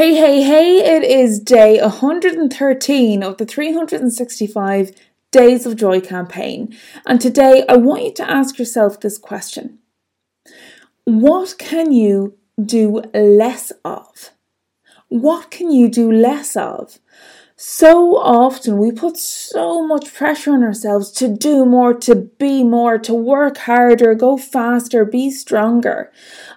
Hey, hey, hey, it is day 113 of the 365 Days of Joy campaign. And today I want you to ask yourself this question What can you do less of? What can you do less of? So often we put so much pressure on ourselves to do more, to be more, to work harder, go faster, be stronger.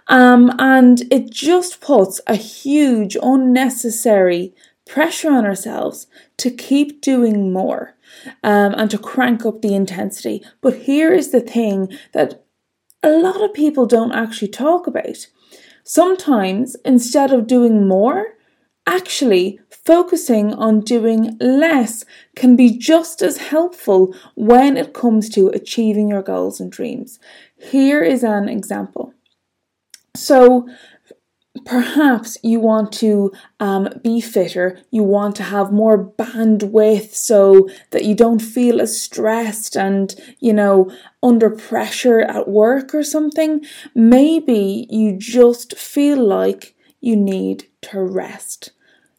Um, and it just puts a huge, unnecessary pressure on ourselves to keep doing more um, and to crank up the intensity. But here is the thing that a lot of people don't actually talk about. Sometimes, instead of doing more, actually focusing on doing less can be just as helpful when it comes to achieving your goals and dreams. Here is an example. So, perhaps you want to um, be fitter, you want to have more bandwidth so that you don't feel as stressed and, you know, under pressure at work or something. Maybe you just feel like you need to rest.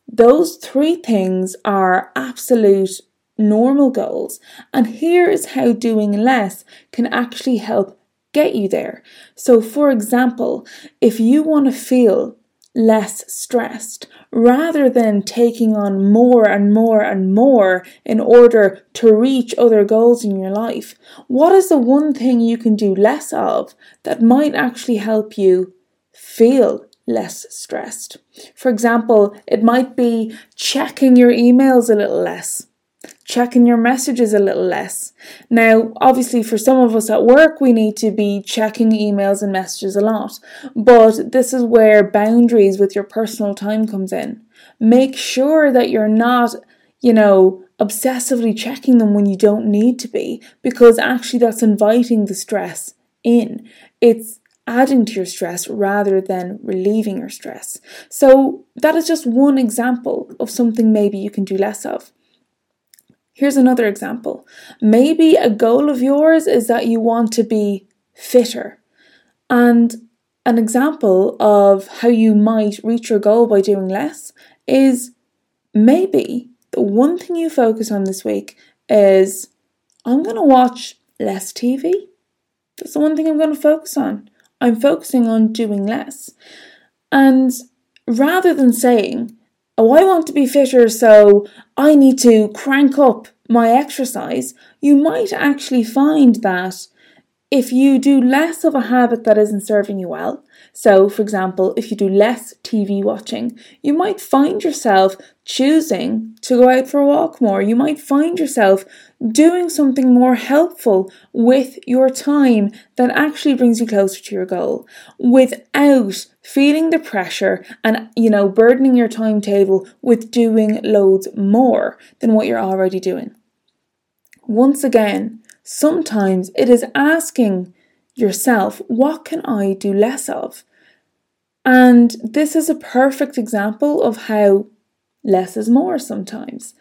Those three things are absolute normal goals, and here is how doing less can actually help get you there. So, for example, if you want to feel less stressed rather than taking on more and more and more in order to reach other goals in your life, what is the one thing you can do less of that might actually help you feel less stressed. For example, it might be checking your emails a little less, checking your messages a little less. Now, obviously, for some of us at work, we need to be checking emails and messages a lot, but this is where boundaries with your personal time comes in. Make sure that you're not, you know, obsessively checking them when you don't need to be, because actually that's inviting the stress in. It's adding to your stress rather than relieving your stress. So, that is just one example of something maybe you can do less of. Here's another example. Maybe a goal of yours is that you want to be fitter. And an example of how you might reach your goal by doing less is maybe the one thing you focus on this week is I'm going to watch less TV. That's the one thing I'm going to focus on. I'm focusing on doing less. And rather than saying, oh, I want to be fitter, so I need to crank up my exercise, you might actually find that if you do less of a habit that isn't serving you well, so for example, if you do less TV watching, you might find yourself choosing to go out for a walk more. You might find yourself doing something more helpful with your time that actually brings you closer to your goal without feeling the pressure and, you know, burdening your timetable with doing loads more than what you're already doing. Once again, sometimes it is asking yourself, what can I do less of? And this is a perfect example of how less is more sometimes.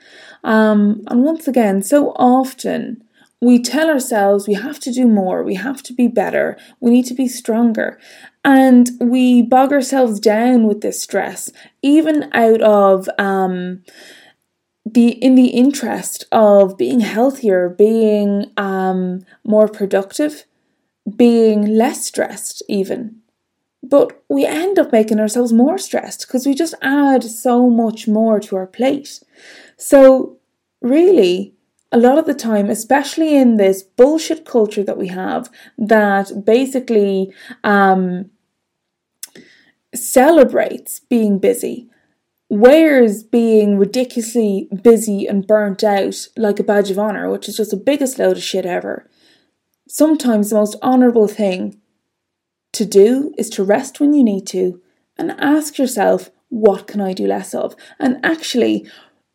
Um, and once again, so often we tell ourselves we have to do more, we have to be better, we need to be stronger. And we bog ourselves down with this stress, even out of um, the in the interest of being healthier, being um, more productive, being less stressed, even. But we end up making ourselves more stressed because we just add so much more to our plate. So, really, a lot of the time, especially in this bullshit culture that we have, that basically um, celebrates being busy, wears being ridiculously busy and burnt out like a badge of honour, which is just the biggest load of shit ever. Sometimes the most honourable thing to do is to rest when you need to and ask yourself, what can I do less of? And actually,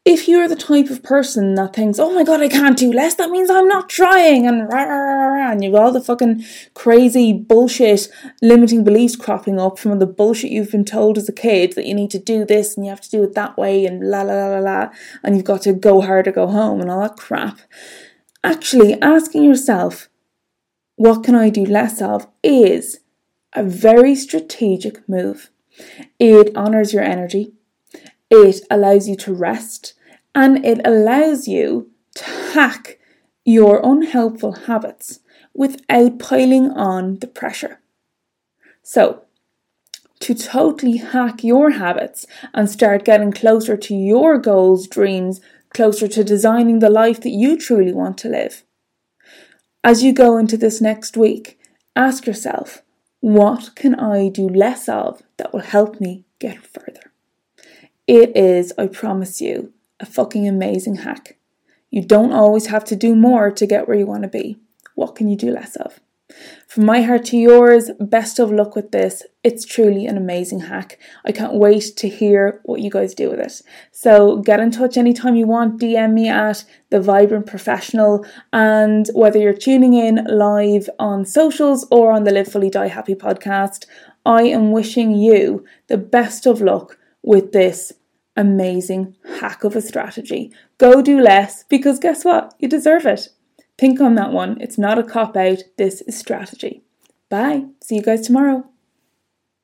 if you're the type of person that thinks, oh my god, I can't do less, that means I'm not trying, and rah, rah, rah, and you've got all the fucking crazy bullshit limiting beliefs cropping up from the bullshit you've been told as a kid that you need to do this and you have to do it that way, and la la la la la, and you've got to go hard or go home and all that crap. Actually, asking yourself, what can I do less of, is a very strategic move. It honors your energy. it allows you to rest, and it allows you to hack your unhelpful habits without piling on the pressure. So, to totally hack your habits and start getting closer to your goals, dreams, closer to designing the life that you truly want to live. As you go into this next week, ask yourself, what can I do less of that will help me get further? It is, I promise you, a fucking amazing hack. You don't always have to do more to get where you want to be. What can you do less of? From my heart to yours, best of luck with this. It's truly an amazing hack. I can't wait to hear what you guys do with it. So get in touch anytime you want. DM me at the Vibrant Professional, and whether you're tuning in live on socials or on the Live Fully Die Happy podcast, I am wishing you the best of luck with this amazing hack of a strategy. Go do less because guess what? You deserve it. Think on that one. It's not a cop out, this is strategy. Bye. See you guys tomorrow.